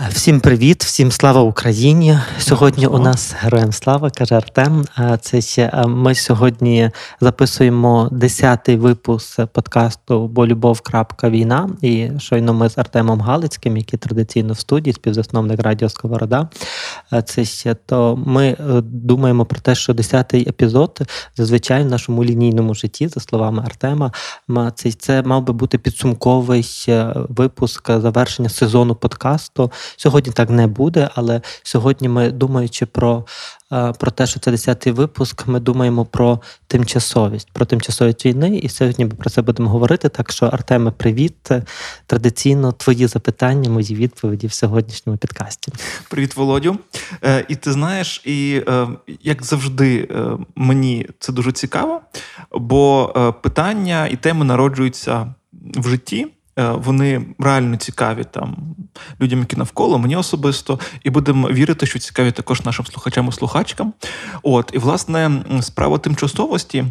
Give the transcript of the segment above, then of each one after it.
Всім привіт, всім слава Україні. Сьогодні у нас героям слава каже Артем. Це ще ми сьогодні записуємо 10-й випуск подкасту Бо любов. Війна. І щойно ми з Артемом Галицьким, який традиційно в студії, співзасновник Радіо Сковорода. Це ще то ми е, думаємо про те, що 10-й епізод зазвичай в нашому лінійному житті, за словами Артема, це, це мав би бути підсумковий е, випуск завершення сезону подкасту. Сьогодні так не буде, але сьогодні ми, думаючи про е, про те, що це 10-й випуск, ми думаємо про тимчасовість, про тимчасовість війни, і сьогодні ми про це будемо говорити. Так що, Артеме, привіт! Традиційно твої запитання, мої відповіді в сьогоднішньому підкасті. Привіт, Володю. Е, і ти знаєш, і е, як завжди, мені це дуже цікаво, бо питання і теми народжуються в житті. Е, вони реально цікаві там людям, які навколо мені особисто, і будемо вірити, що цікаві також нашим слухачам і слухачкам. От і власне справа тимчасовості,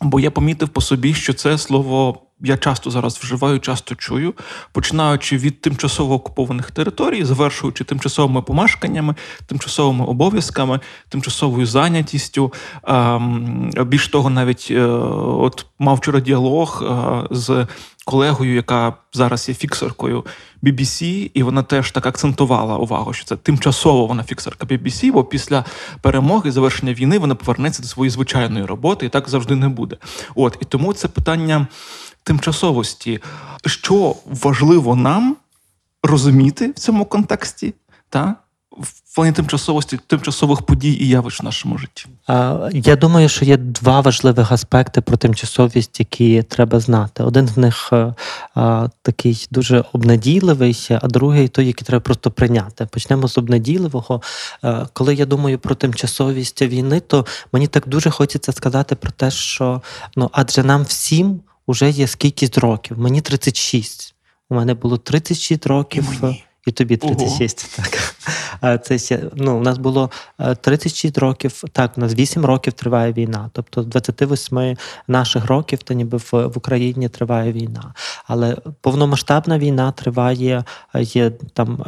бо я помітив по собі, що це слово. Я часто зараз вживаю, часто чую, починаючи від тимчасово окупованих територій, завершуючи тимчасовими помешканнями, тимчасовими обов'язками, тимчасовою зайнятістю. Ем, більш того, навіть е, от мав вчора діалог е, з колегою, яка зараз є фіксеркою BBC, і вона теж так акцентувала увагу, що це тимчасово вона фіксерка BBC, бо після перемоги завершення війни вона повернеться до своєї звичайної роботи, і так завжди не буде. От і тому це питання тимчасовості, що важливо нам розуміти в цьому контексті, та в плані тимчасовості тимчасових подій і явищ в нашому житті? Я думаю, що є два важливих аспекти про тимчасовість, які треба знати. Один з них е, такий дуже обнадійливий, а другий той, який треба просто прийняти. Почнемо з обнадійливого. Е, коли я думаю про тимчасовість війни, то мені так дуже хочеться сказати про те, що ну адже нам всім вже є скількись років. Мені 36. У мене було 36 років. І мені. І тобі 36. Ого. Так. Це ну, У нас було 36 років, так, у нас 8 років триває війна. Тобто з 28 наших років, то ніби в, в Україні триває війна. Але повномасштабна війна триває є там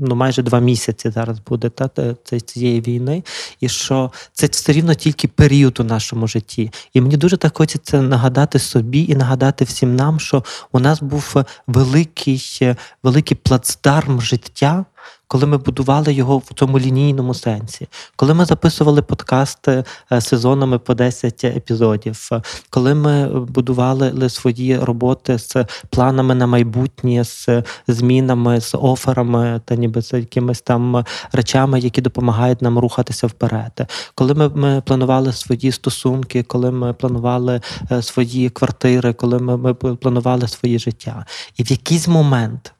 ну, майже два місяці зараз буде та, цієї війни. І що це все рівно тільки період у нашому житті. І мені дуже так хочеться нагадати собі і нагадати всім нам, що у нас був великий великий плацдарм життя, коли ми будували його в цьому лінійному сенсі, коли ми записували подкасти е, сезонами по 10 епізодів, коли ми будували свої роботи з планами на майбутнє, з змінами, з оферами та ніби з якимись там речами, які допомагають нам рухатися вперед, коли ми, ми планували свої стосунки, коли ми планували е, свої квартири, коли ми, ми планували своє життя, і в якийсь момент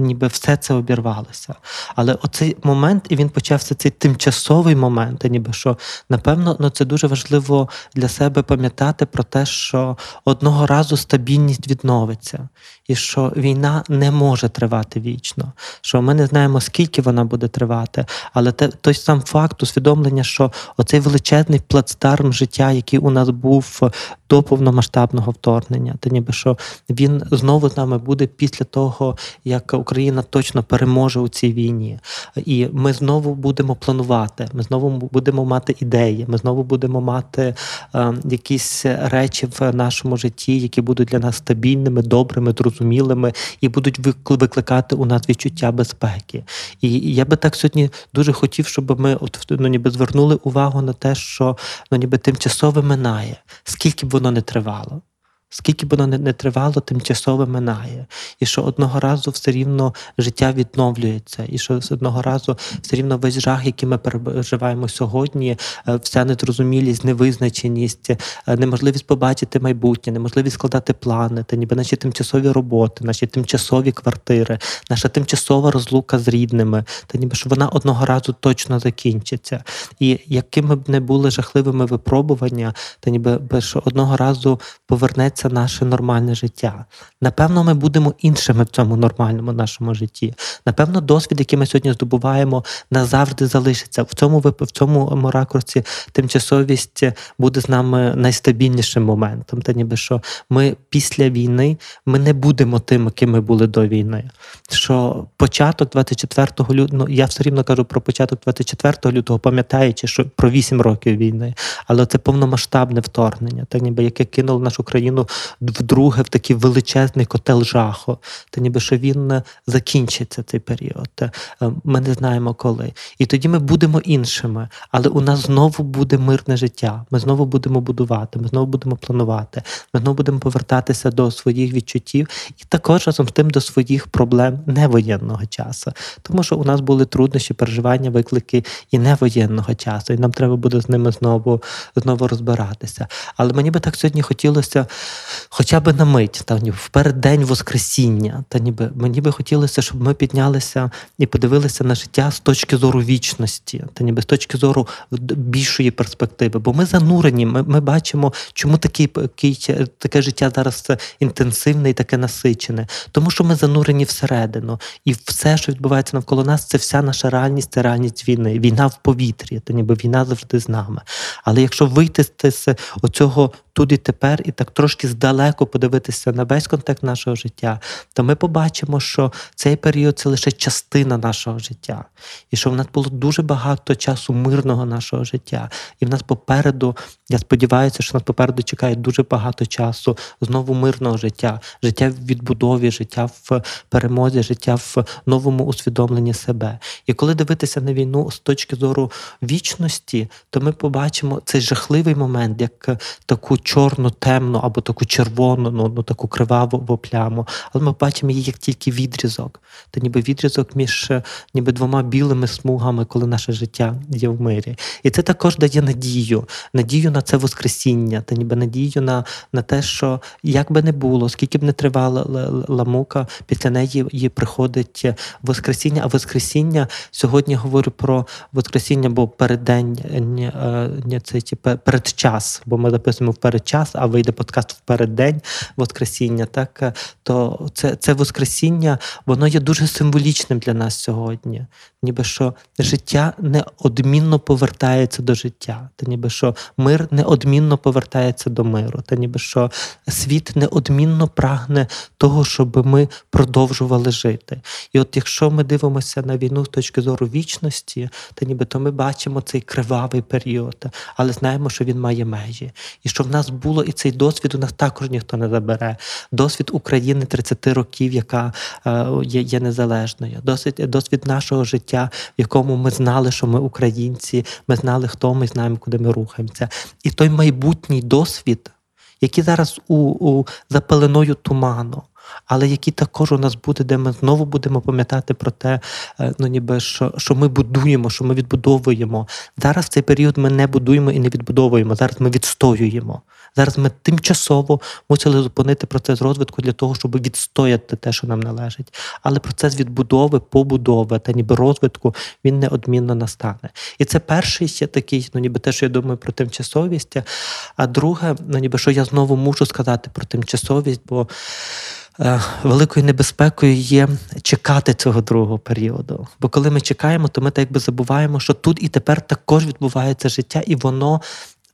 ніби все це обірвалося. Але оцей момент, і він почався цей тимчасовий момент, ніби що, напевно, ну це дуже важливо для себе пам'ятати про те, що одного разу стабільність відновиться, і що війна не може тривати вічно, що ми не знаємо, скільки вона буде тривати, але те, той сам факт усвідомлення, що оцей величезний плацдарм життя, який у нас був до повномасштабного вторгнення, то ніби що він знову з нами буде після того, як Україна точно переможе у цій війні, і ми знову будемо планувати. Ми знову будемо мати ідеї. Ми знову будемо мати е, якісь речі в нашому житті, які будуть для нас стабільними, добрими, зрозумілими і будуть викликати у нас відчуття безпеки. І я би так сьогодні дуже хотів, щоб ми от ну, ніби звернули увагу на те, що ну ніби тимчасове минає, скільки б воно не тривало. Скільки б воно не, тривало, тимчасово минає, і що одного разу все рівно життя відновлюється, і що з одного разу все рівно весь жах, який ми переживаємо сьогодні, е, вся незрозумілість, невизначеність, е, неможливість побачити майбутнє, неможливість складати плани, та ніби наші тимчасові роботи, наші тимчасові квартири, наша тимчасова розлука з рідними, та ніби що вона одного разу точно закінчиться. І якими б не були жахливими випробування, та ніби що одного разу повернеться відбувається наше нормальне життя. Напевно, ми будемо іншими в цьому нормальному нашому житті. Напевно, досвід, який ми сьогодні здобуваємо, назавжди залишиться. В цьому в цьому ракурсі тимчасовість буде з нами найстабільнішим моментом. Та ніби що ми після війни ми не будемо тим, ким ми були до війни. Що початок 24 лютого, ну я все рівно кажу про початок 24 лютого, пам'ятаючи, що про 8 років війни, але це повномасштабне вторгнення, так ніби яке кинуло нашу країну вдруге в такий величезний котел жаху. Та ніби що він е, закінчиться цей період. Е, Ми не знаємо коли. І тоді ми будемо іншими, але у нас знову буде мирне життя. Ми знову будемо будувати, ми знову будемо планувати, ми знову будемо повертатися до своїх відчуттів і також разом з тим до своїх проблем невоєнного часу. Тому що у нас були труднощі, переживання, виклики і невоєнного часу, і нам треба буде з ними знову знову розбиратися. Але мені би так сьогодні хотілося, хоча б на мить, та ніби в переддень Воскресіння, та ніби мені би хотілося, щоб ми піднялися і подивилися на життя з точки зору вічності, та ніби з точки зору більшої перспективи. Бо ми занурені, ми, ми бачимо, чому такий, таке життя зараз інтенсивне і таке насичене. Тому що ми занурені всередину, і все, що відбувається навколо нас, це вся наша реальність, це реальність війни. Війна в повітрі, та ніби війна завжди з нами. Але якщо вийти з оцього тут і тепер, і так трошки здалеку подивитися на весь контекст нашого життя, то ми побачимо, що цей період це лише частина нашого життя, і що в нас було дуже багато часу мирного нашого життя, і в нас попереду, я сподіваюся, що нас попереду чекає дуже багато часу знову мирного життя, життя в відбудові, життя в перемозі, життя в новому усвідомленні себе. І коли дивитися на війну з точки зору вічності, то ми побачимо цей жахливий момент, як таку чорну, темну або таку червону, ну, ну таку криваву пляму. Але ми бачимо її як тільки відрізок, та ніби відрізок між ніби двома білими смугами, коли наше життя є в мирі. І це також дає надію, надію на це Воскресіння, та ніби надію на на те, що як би не було, скільки б не тривала ламука, після неї її приходить Воскресіння. А Воскресіння сьогодні говорю про Воскресіння, бо переддень не це передчас, бо ми записуємо в передчас, а вийде подкаст переддень Воскресіння. Так то це це Воскресіння, воно є дуже символічним для нас сьогодні. Ніби що життя неодмінно повертається до життя, та ніби що мир неодмінно повертається до миру, та ніби що світ неодмінно прагне того, щоб ми продовжували жити. І от якщо ми дивимося на війну з точки зору вічності, то ніби то ми бачимо цей кривавий період, але знаємо, що він має межі, і що в нас було і цей досвід у нас також ніхто не забере. Досвід України 30 років, яка є, є незалежною, досвід, досвід нашого життя, в якому ми знали, що ми українці, ми знали, хто ми знаємо, куди ми рухаємося. І той майбутній досвід, який зараз у, у за туману. Але який також у нас буде, де ми знову будемо пам'ятати про те, ну ніби що що ми будуємо, що ми відбудовуємо. Зараз в цей період ми не будуємо і не відбудовуємо. Зараз ми відстоюємо. Зараз ми тимчасово мусили зупинити процес розвитку для того, щоб відстояти те, що нам належить. Але процес відбудови, побудови та ніби розвитку він неодмінно настане. І це перший ще такий, ну ніби те, що я думаю про тимчасовість. А друге, ну ніби що я знову мушу сказати про тимчасовість, бо. Великою небезпекою є чекати цього другого періоду. Бо коли ми чекаємо, то ми так якби забуваємо, що тут і тепер також відбувається життя, і воно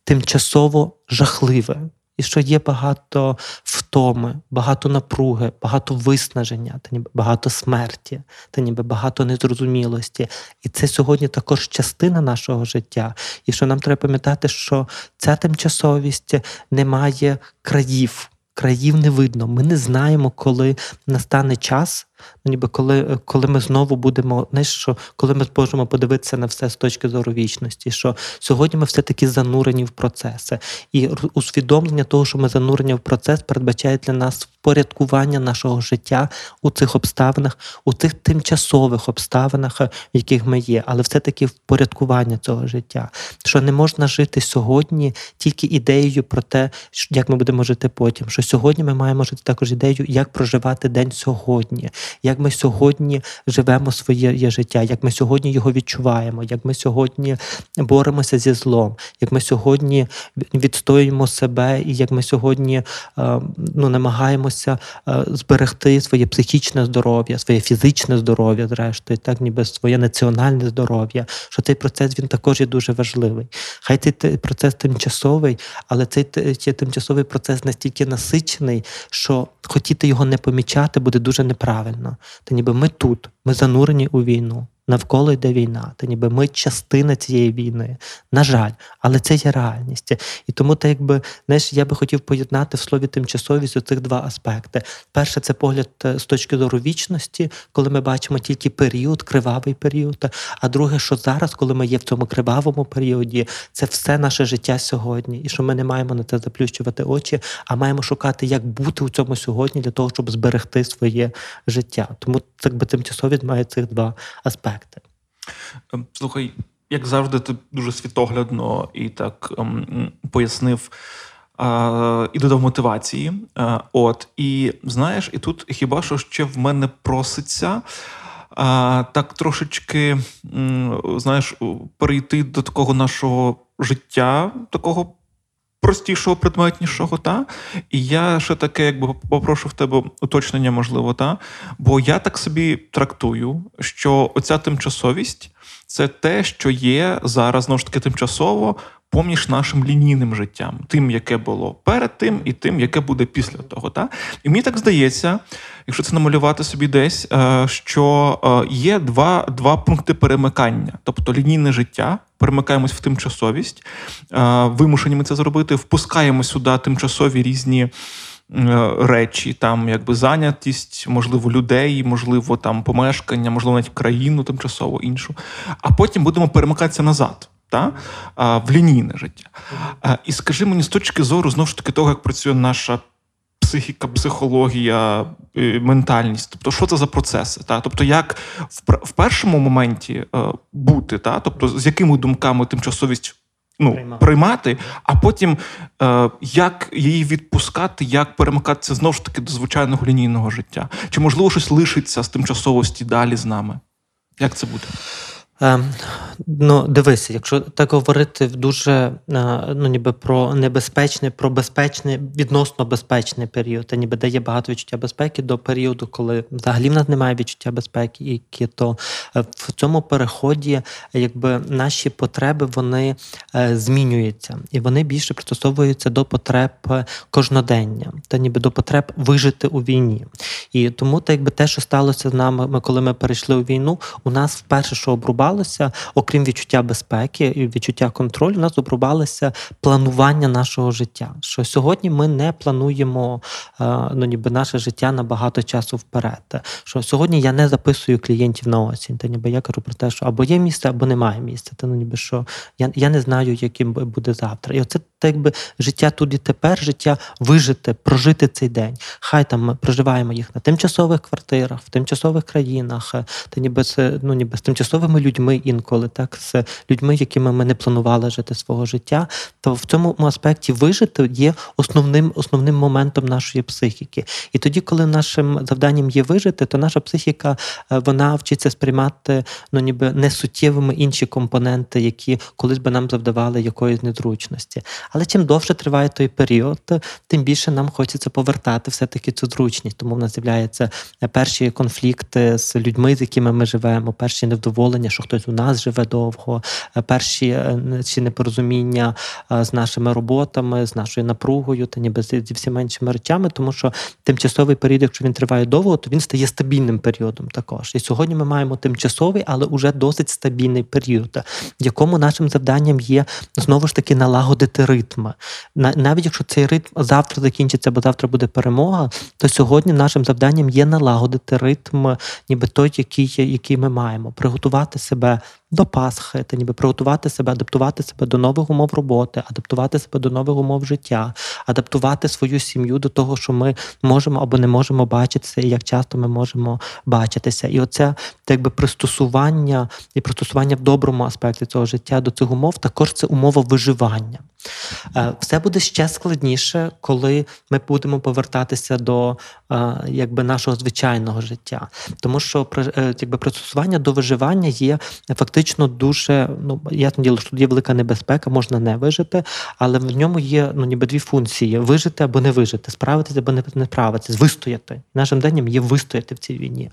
тимчасово жахливе. І що є багато втоми, багато напруги, багато виснаження, та ніби багато смерті, та ніби багато незрозумілості. І це сьогодні також частина нашого життя. І що нам треба пам'ятати, що ця тимчасовість не має країв. Країв не видно. Ми не знаємо, коли настане час, ну ніби коли коли ми знову будемо, знаєш, що коли ми зможемо подивитися на все з точки зору вічності, що сьогодні ми все-таки занурені в процеси. І усвідомлення того, що ми занурені в процес, передбачає для нас впорядкування нашого життя у цих обставинах, у цих тимчасових обставинах, в яких ми є, але все-таки впорядкування цього життя. Що не можна жити сьогодні тільки ідеєю про те, як ми будемо жити потім. Що сьогодні ми маємо жити також ідею, як проживати день сьогодні. Як ми сьогодні живемо своє життя, як ми сьогодні його відчуваємо, як ми сьогодні боремося зі злом, як ми сьогодні відстоюємо себе, і як ми сьогодні е, ну, намагаємося е, зберегти своє психічне здоров'я, своє фізичне здоров'я, зрештою, так ніби своє національне здоров'я. Що цей процес він також є дуже важливий. Хай цей процес тимчасовий, але цей тимчасовий процес настільки насичений, що хотіти його не помічати буде дуже неправильно. Та ніби ми тут, ми занурені у війну навколо йде війна, та ніби ми частина цієї війни. На жаль, але це є реальність. І тому, так якби знаєш, я би хотів поєднати в слові тимчасовість оцих два аспекти. Перше, це погляд е, з точки зору вічності, коли ми бачимо тільки період, кривавий період. А друге, що зараз, коли ми є в цьому кривавому періоді, це все наше життя сьогодні, і що ми не маємо на це заплющувати очі, а маємо шукати, як бути у цьому сьогодні для того, щоб зберегти своє життя. Тому так би тимчасовість має цих два аспекти аспекти. Ем, слухай, як завжди, ти дуже світоглядно і так ем, пояснив. І додав мотивації. От, І знаєш, і тут хіба що ще в мене проситься так трошечки знаєш, перейти до такого нашого життя, такого простішого, предметнішого, та? І я ще таке, якби попрошу в тебе уточнення, можливо, та? Бо я так собі трактую, що оця тимчасовість це те, що є зараз знову ж таки тимчасово поміж нашим лінійним життям, тим, яке було перед тим, і тим, яке буде після того. Та? І мені так здається, якщо це намалювати собі десь, е, що е, є два, два пункти перемикання, тобто лінійне життя. Перемикаємось в тимчасовість, е, вимушені ми це зробити, впускаємо сюди тимчасові різні речі, там якби зайнятість, можливо, людей, можливо, там помешкання, можливо, навіть країну тимчасово іншу. А потім будемо перемикатися назад та, в лінійне життя. І скажи мені з точки зору знову ж таки того, як працює наша. Психіка, психологія, ментальність, тобто, що це за процеси? Та? Тобто, як в в першому моменті е, бути, та? тобто, з якими думками тимчасовість ну, приймати. приймати, а потім е, як її відпускати, як перемикатися знову ж таки до звичайного лінійного життя? Чи можливо щось лишиться з тимчасовості далі з нами? Як це буде? Ем, ну, дивися, якщо так говорити дуже е, ну, ніби про небезпечний, про безпечний, відносно безпечний період, та ніби дає багато відчуття безпеки до періоду, коли взагалі в нас немає відчуття безпеки, і то е, в цьому переході, якби наші потреби вони е, змінюються, і вони більше пристосовуються до потреб кожнодення, та ніби до потреб вижити у війні. І тому, так якби те, що сталося з нами, коли ми перейшли у війну, у нас вперше, що обрубало обрубалося, окрім відчуття безпеки і відчуття контролю, у нас обрубалося планування нашого життя. Що сьогодні ми не плануємо е, ну, ніби наше життя на багато часу вперед. Що сьогодні я не записую клієнтів на осінь. Та ніби я кажу про те, що або є місце, або немає місця. Та ну ніби що я я не знаю, яким буде завтра. І оце так якби життя тут і тепер, життя вижити, прожити цей день. Хай там ми проживаємо їх на тимчасових квартирах, в тимчасових країнах, та ніби з ну ніби з тимчасовими людьми людьми інколи, так з людьми, якими ми не планували жити свого життя, то в цьому аспекті вижити є основним основним моментом нашої психіки. І тоді, коли нашим завданням є вижити, то наша психіка е, вона вчиться сприймати ну ніби несуттєвими інші компоненти, які колись би нам завдавали якоїсь незручності. Але чим довше триває той період, тим більше нам хочеться повертати все-таки цю зручність. Тому в нас з'являються перші конфлікти з людьми, з якими ми живемо, перші невдоволення, що хтось у нас живе довго, е, перші е, чи непорозуміння е, з нашими роботами, з нашою напругою, та ніби зі всіма іншими речами, тому що тимчасовий період, якщо він триває довго, то він стає стабільним періодом також. І сьогодні ми маємо тимчасовий, але уже досить стабільний період, в якому нашим завданням є знову ж таки налагодити ритм. Навіть якщо цей ритм завтра закінчиться, бо завтра буде перемога, то сьогодні нашим завданням є налагодити ритм, ніби той, який який ми маємо, приготувати себе себе до Пасхи, та ніби приготувати себе, адаптувати себе до нових умов роботи, адаптувати себе до нових умов життя, адаптувати свою сім'ю до того, що ми можемо або не можемо бачитися, і як часто ми можемо бачитися. І оце якби пристосування і пристосування в доброму аспекті цього життя до цих умов також це умова виживання. Е, все буде ще складніше, коли ми будемо повертатися до е, якби нашого звичайного життя, тому що е, якби пристосування до виживання є фактично дуже ну ясно діло, що тут є велика небезпека, можна не вижити, але в ньому є ну ніби дві функції: вижити або не вижити, справитися або не справитися, вистояти. Нашим денням є вистояти в цій війні.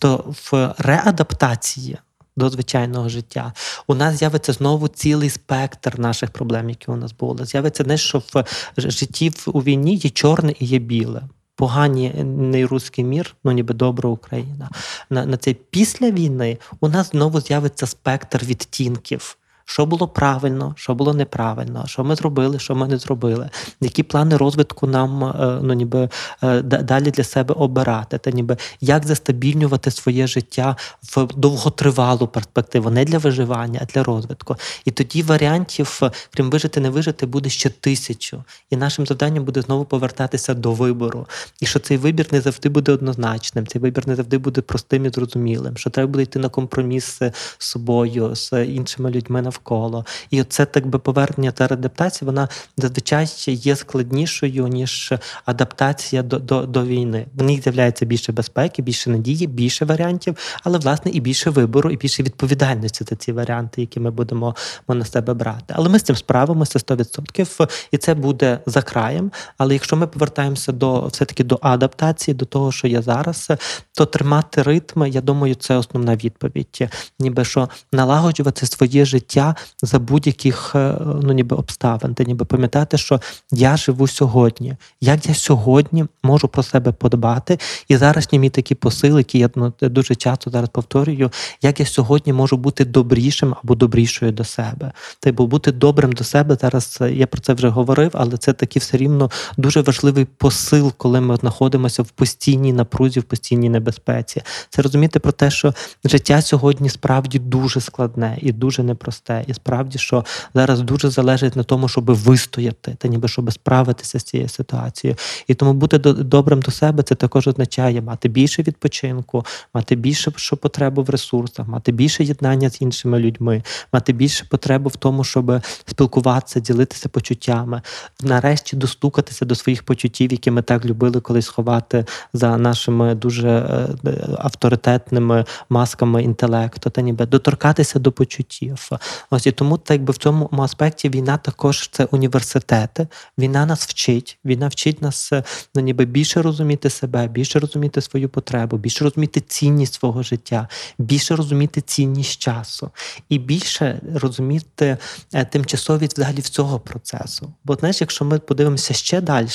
То в реадаптації до звичайного життя. У нас з'явиться знову цілий спектр наших проблем, які у нас були. З'явиться не що в житті у війні є чорне і є біле. Погані не руський мір, ну ніби добра Україна. На на цей після війни у нас знову з'явиться спектр відтінків що було правильно, що було неправильно, що ми зробили, що ми не зробили, які плани розвитку нам е, ну, ніби е, далі для себе обирати, та ніби як застабільнювати своє життя в довготривалу перспективу, не для виживання, а для розвитку. І тоді варіантів, крім вижити, не вижити, буде ще тисячу. І нашим завданням буде знову повертатися до вибору. І що цей вибір не завжди буде однозначним, цей вибір не завжди буде простим і зрозумілим, що треба буде йти на компроміс з собою, з іншими людьми навколо. І це так би повернення та адаптація, вона зазвичай є складнішою, ніж адаптація до до, до війни. В них з'являється більше безпеки, більше надії, більше варіантів, але власне і більше вибору, і більше відповідальності за ці варіанти, які ми будемо на себе брати. Але ми з цим справимося 100%, і це буде за краєм. Але якщо ми повертаємося до все-таки до адаптації, до того, що є зараз, то тримати ритм, я думаю, це основна відповідь. Ніби що налагоджувати своє життя життя за будь-яких е, ну, ніби обставин, та ніби пам'ятати, що я живу сьогодні. Як я сьогодні можу про себе подбати? І зараз мій такі посили, які я ну, дуже часто зараз повторюю, як я сьогодні можу бути добрішим або добрішою до себе. Бо бути добрим до себе зараз е, я про це вже говорив, але це такий все рівно дуже важливий посил, коли ми знаходимося в постійній напрузі, в постійній небезпеці. Це розуміти про те, що життя сьогодні справді дуже складне і дуже непросте все. І справді, що зараз дуже залежить на тому, щоб вистояти, та ніби щоб справитися з цією ситуацією. І тому бути добрим до себе це також означає мати більше відпочинку, мати більше що потребу в ресурсах, мати більше єднання з іншими людьми, мати більше потребу в тому, щоб спілкуватися, ділитися почуттями, нарешті достукатися до своїх почуттів, які ми так любили колись ховати за нашими дуже е, авторитетними масками інтелекту, та ніби доторкатися до почуттів, Ось і тому, так якби в цьому аспекті війна також це університети. Війна нас вчить, війна вчить нас ну, ніби більше розуміти себе, більше розуміти свою потребу, більше розуміти цінність свого життя, більше розуміти цінність часу і більше розуміти е, тимчасовість взагалі в цього процесу. Бо знаєш, якщо ми подивимося ще далі,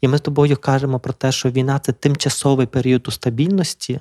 і ми з тобою кажемо про те, що війна це тимчасовий період у стабільності,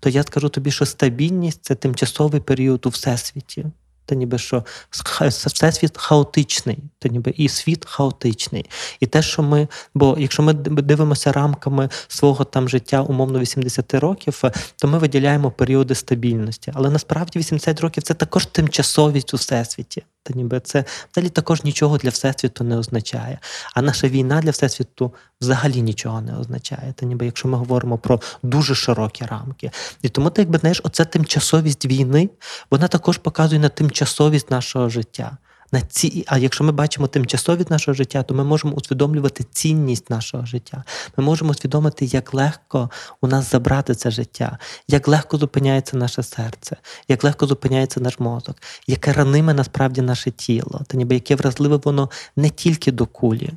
то я скажу тобі, що стабільність це тимчасовий період у всесвіті. Та ніби що всесвіт хаотичний, то ніби і світ хаотичний. І те, що ми, бо якщо ми дивимося рамками свого там життя, умовно 80 років, то ми виділяємо періоди стабільності. Але насправді 80 років це також тимчасовість у всесвіті. Та ніби це взагалі також нічого для всесвіту не означає. А наша війна для всесвіту взагалі нічого не означає. Та ніби якщо ми говоримо про дуже широкі рамки. І тому ти якби знаєш, оця тимчасовість війни, вона також показує на тимчасовість нашого життя на ці, а якщо ми бачимо тимчасовість нашого життя, то ми можемо усвідомлювати цінність нашого життя. Ми можемо усвідомити, як легко у нас забрати це життя, як легко зупиняється наше серце, як легко зупиняється наш мозок, яке раниме насправді наше тіло, та ніби яке вразливе воно не тільки до кулі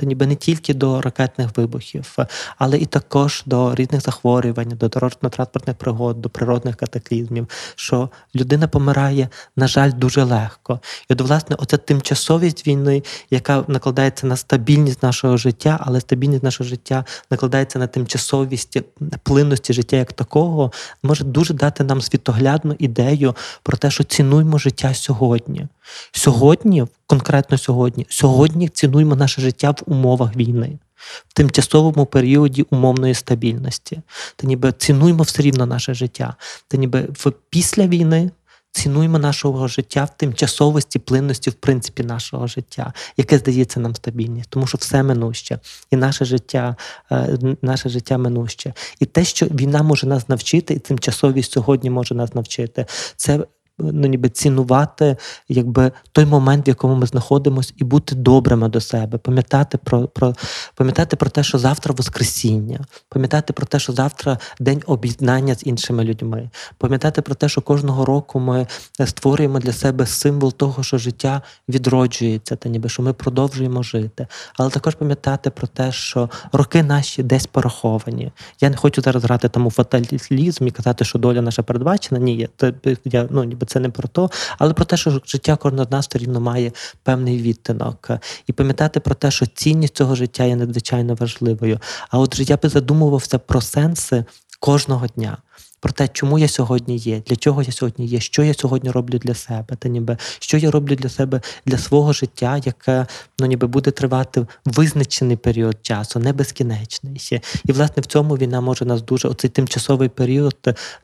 то ніби не тільки до ракетних вибухів, але і також до різних захворювань, до дорожньо-транспортних пригод, до природних катаклізмів, що людина помирає, на жаль, дуже легко. І от, власне, оця тимчасовість війни, яка накладається на стабільність нашого життя, але стабільність нашого життя накладається на тимчасовість плинності життя як такого, може дуже дати нам світоглядну ідею про те, що цінуємо життя сьогодні. Сьогодні, конкретно сьогодні, сьогодні цінуємо наше життя в умовах війни, в тимчасовому періоді умовної стабільності. Та ніби цінуємо все рівно наше життя. Та ніби в після війни. Цінуємо нашого життя в тимчасовості, плинності, в принципі, нашого життя, яке здається нам стабільність, тому що все минуще, і наше життя, е, наше життя минуще. І те, що війна може нас навчити, і тимчасовість сьогодні може нас навчити, це ну, ніби цінувати якби, той момент, в якому ми знаходимося, і бути добрими до себе, пам'ятати про, про, пам'ятати про те, що завтра Воскресіння, пам'ятати про те, що завтра день об'єднання з іншими людьми, пам'ятати про те, що кожного року ми створюємо для себе символ того, що життя відроджується, та ніби що ми продовжуємо жити. Але також пам'ятати про те, що роки наші десь пораховані. Я не хочу зараз грати там у фаталізм і казати, що доля наша передбачена. Ні, це я ну ніби це не про то, але про те, що життя нас все рівно має певний відтинок, і пам'ятати про те, що цінність цього життя є надзвичайно важливою. А от я би задумувався про сенси кожного дня про те, чому я сьогодні є, для чого я сьогодні є, що я сьогодні роблю для себе, та ніби що я роблю для себе для свого життя, яке ну ніби буде тривати визначений період часу, не безкінечний. І власне в цьому війна може нас дуже оцей тимчасовий період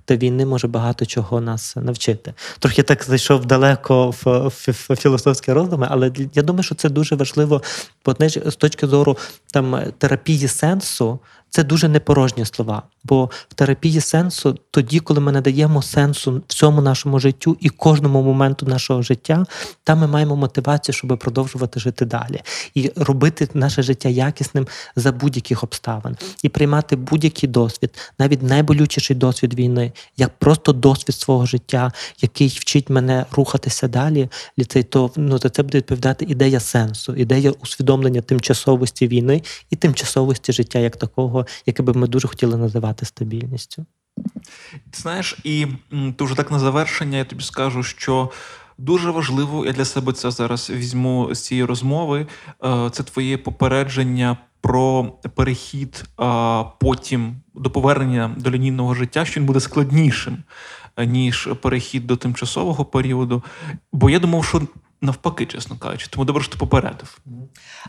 та війни може багато чого нас навчити. Трохи так зайшов далеко в, в, в філософські роздуми, але я думаю, що це дуже важливо, бо з точки зору там терапії сенсу. Це дуже непорожні слова, бо в терапії сенсу тоді, коли ми надаємо сенсу всьому нашому життю і кожному моменту нашого життя, там ми маємо мотивацію, щоб продовжувати жити далі і робити наше життя якісним за будь-яких обставин, і приймати будь-який досвід, навіть найболючіший досвід війни, як просто досвід свого життя, який вчить мене рухатися далі. Ліцей то ну за це буде відповідати ідея сенсу, ідея усвідомлення тимчасовості війни і тимчасовості життя як такого яке би ми дуже хотіли називати стабільністю. Ти знаєш, і ти вже так на завершення я тобі скажу, що. Дуже важливо, я для себе це зараз візьму з цієї розмови. Е, це твоє попередження про перехід потім до повернення до лінійного життя, що він буде складнішим, е, ніж перехід до тимчасового періоду. Бо я думав, що навпаки, чесно кажучи, тому добре, що ти попередив.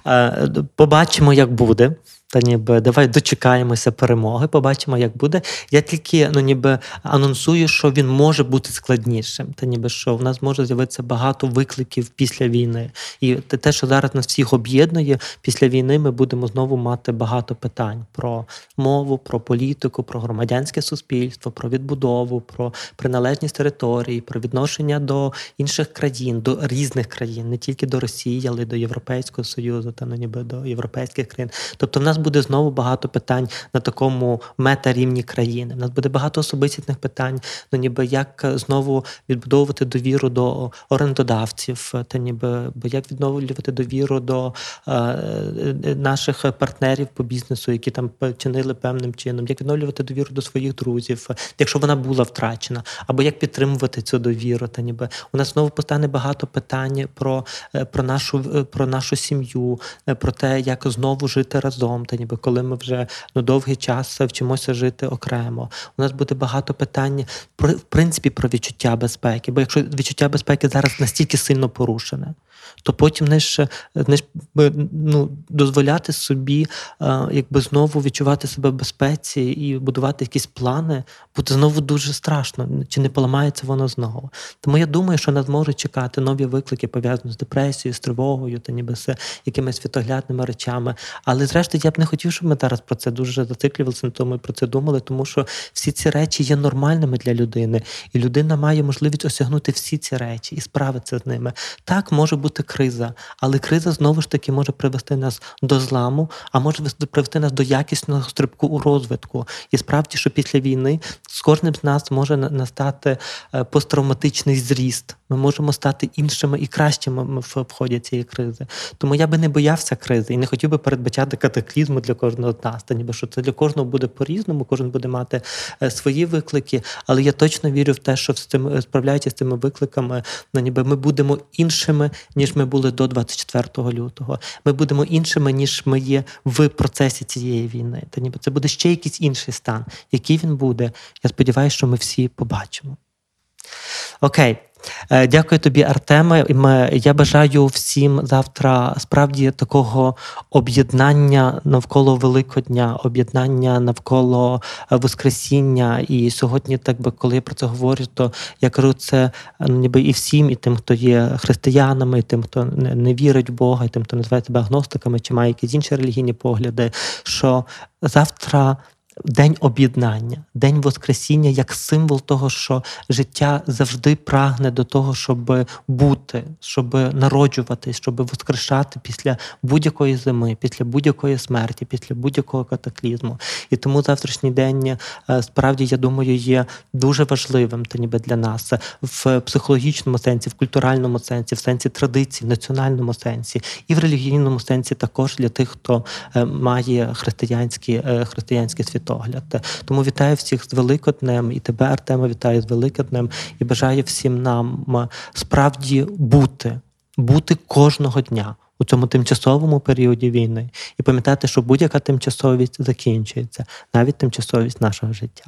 Е, побачимо, як буде. Та ніби давай дочекаємося перемоги, побачимо, як буде. Я тільки ну ніби анонсую, що він може бути складнішим. Та ніби що в нас може з'явитися багато викликів після війни. І те, що зараз нас всіх об'єднує, після війни ми будемо знову мати багато питань про мову, про політику, про громадянське суспільство, про відбудову, про приналежність території, про відношення до інших країн, до різних країн, не тільки до Росії, але й до Європейського Союзу, та ну ніби до європейських країн. Тобто в нас нас буде знову багато питань на такому мета-рівні країни. У нас буде багато особистісних питань, ну ніби як знову відбудовувати довіру до орендодавців, та ніби бо як відновлювати довіру до е, е, наших партнерів по бізнесу, які там чинили певним чином, як відновлювати довіру до своїх друзів, якщо вона була втрачена, або як підтримувати цю довіру. Та ніби у нас знову постане багато питань про, е, про нашу про нашу сім'ю, про те, як знову жити разом та ніби коли ми вже ну, довгий час вчимося жити окремо. У нас буде багато питань про в принципі про відчуття безпеки. Бо якщо відчуття безпеки зараз настільки сильно порушене, то потім не ж, не ж ну, дозволяти собі якби знову відчувати себе в безпеці і будувати якісь плани, буде знову дуже страшно, чи не поламається воно знову. Тому я думаю, що нас можуть чекати нові виклики, пов'язані з депресією, з тривогою, та ніби з якимись світоглядними речами. Але зрештою, я б не хотів, щоб ми зараз про це дуже зациклювалися на тому і про це думали, тому що всі ці речі є нормальними для людини, і людина має можливість осягнути всі ці речі і справитися з ними. Так може бути криза, але криза знову ж таки може привести нас до зламу, а може привести нас до якісного стрибку у розвитку. І справді, що після війни з кожним з нас може настати е, посттравматичний зріст. Ми можемо стати іншими і кращими в ході цієї кризи. Тому я би не боявся кризи і не хотів би передбачати катаклізму для кожного з нас. Та ніби що це для кожного буде по-різному, кожен буде мати е, свої виклики. Але я точно вірю в те, що з цим е, справляючись з цими викликами, ну ніби ми будемо іншими, ніж ми були до 24 лютого. Ми будемо іншими, ніж ми є в процесі цієї війни. Та ніби це буде ще якийсь інший стан. Який він буде? Я сподіваюся, що ми всі побачимо. Окей. Е, дякую тобі, Артеме. Я бажаю всім завтра справді такого об'єднання навколо Великодня, об'єднання навколо е, Воскресіння. І сьогодні, так би, коли я про це говорю, то я кажу це ну, ніби і всім, і тим, хто є християнами, і тим, хто не вірить в Бога, і тим, хто називає себе агностиками, чи має якісь інші релігійні погляди, що завтра день об'єднання, день Воскресіння як символ того, що життя завжди прагне до того, щоб бути, щоб народжуватись, щоб воскрешати після будь-якої зими, після будь-якої смерті, після будь-якого катаклізму. І тому завтрашній день е, справді, я думаю, є дуже важливим та ніби для нас в психологічному сенсі, в культуральному сенсі, в сенсі традицій, в національному сенсі і в релігійному сенсі також для тих, хто е, має християнський, е, християнський світогляд. Тому вітаю всіх з Великоднем і тебе, Артема, вітаю з Великоднем і бажаю всім нам справді бути, бути кожного дня. У цьому тимчасовому періоді війни і пам'ятати, що будь-яка тимчасовість закінчується, навіть тимчасовість нашого життя.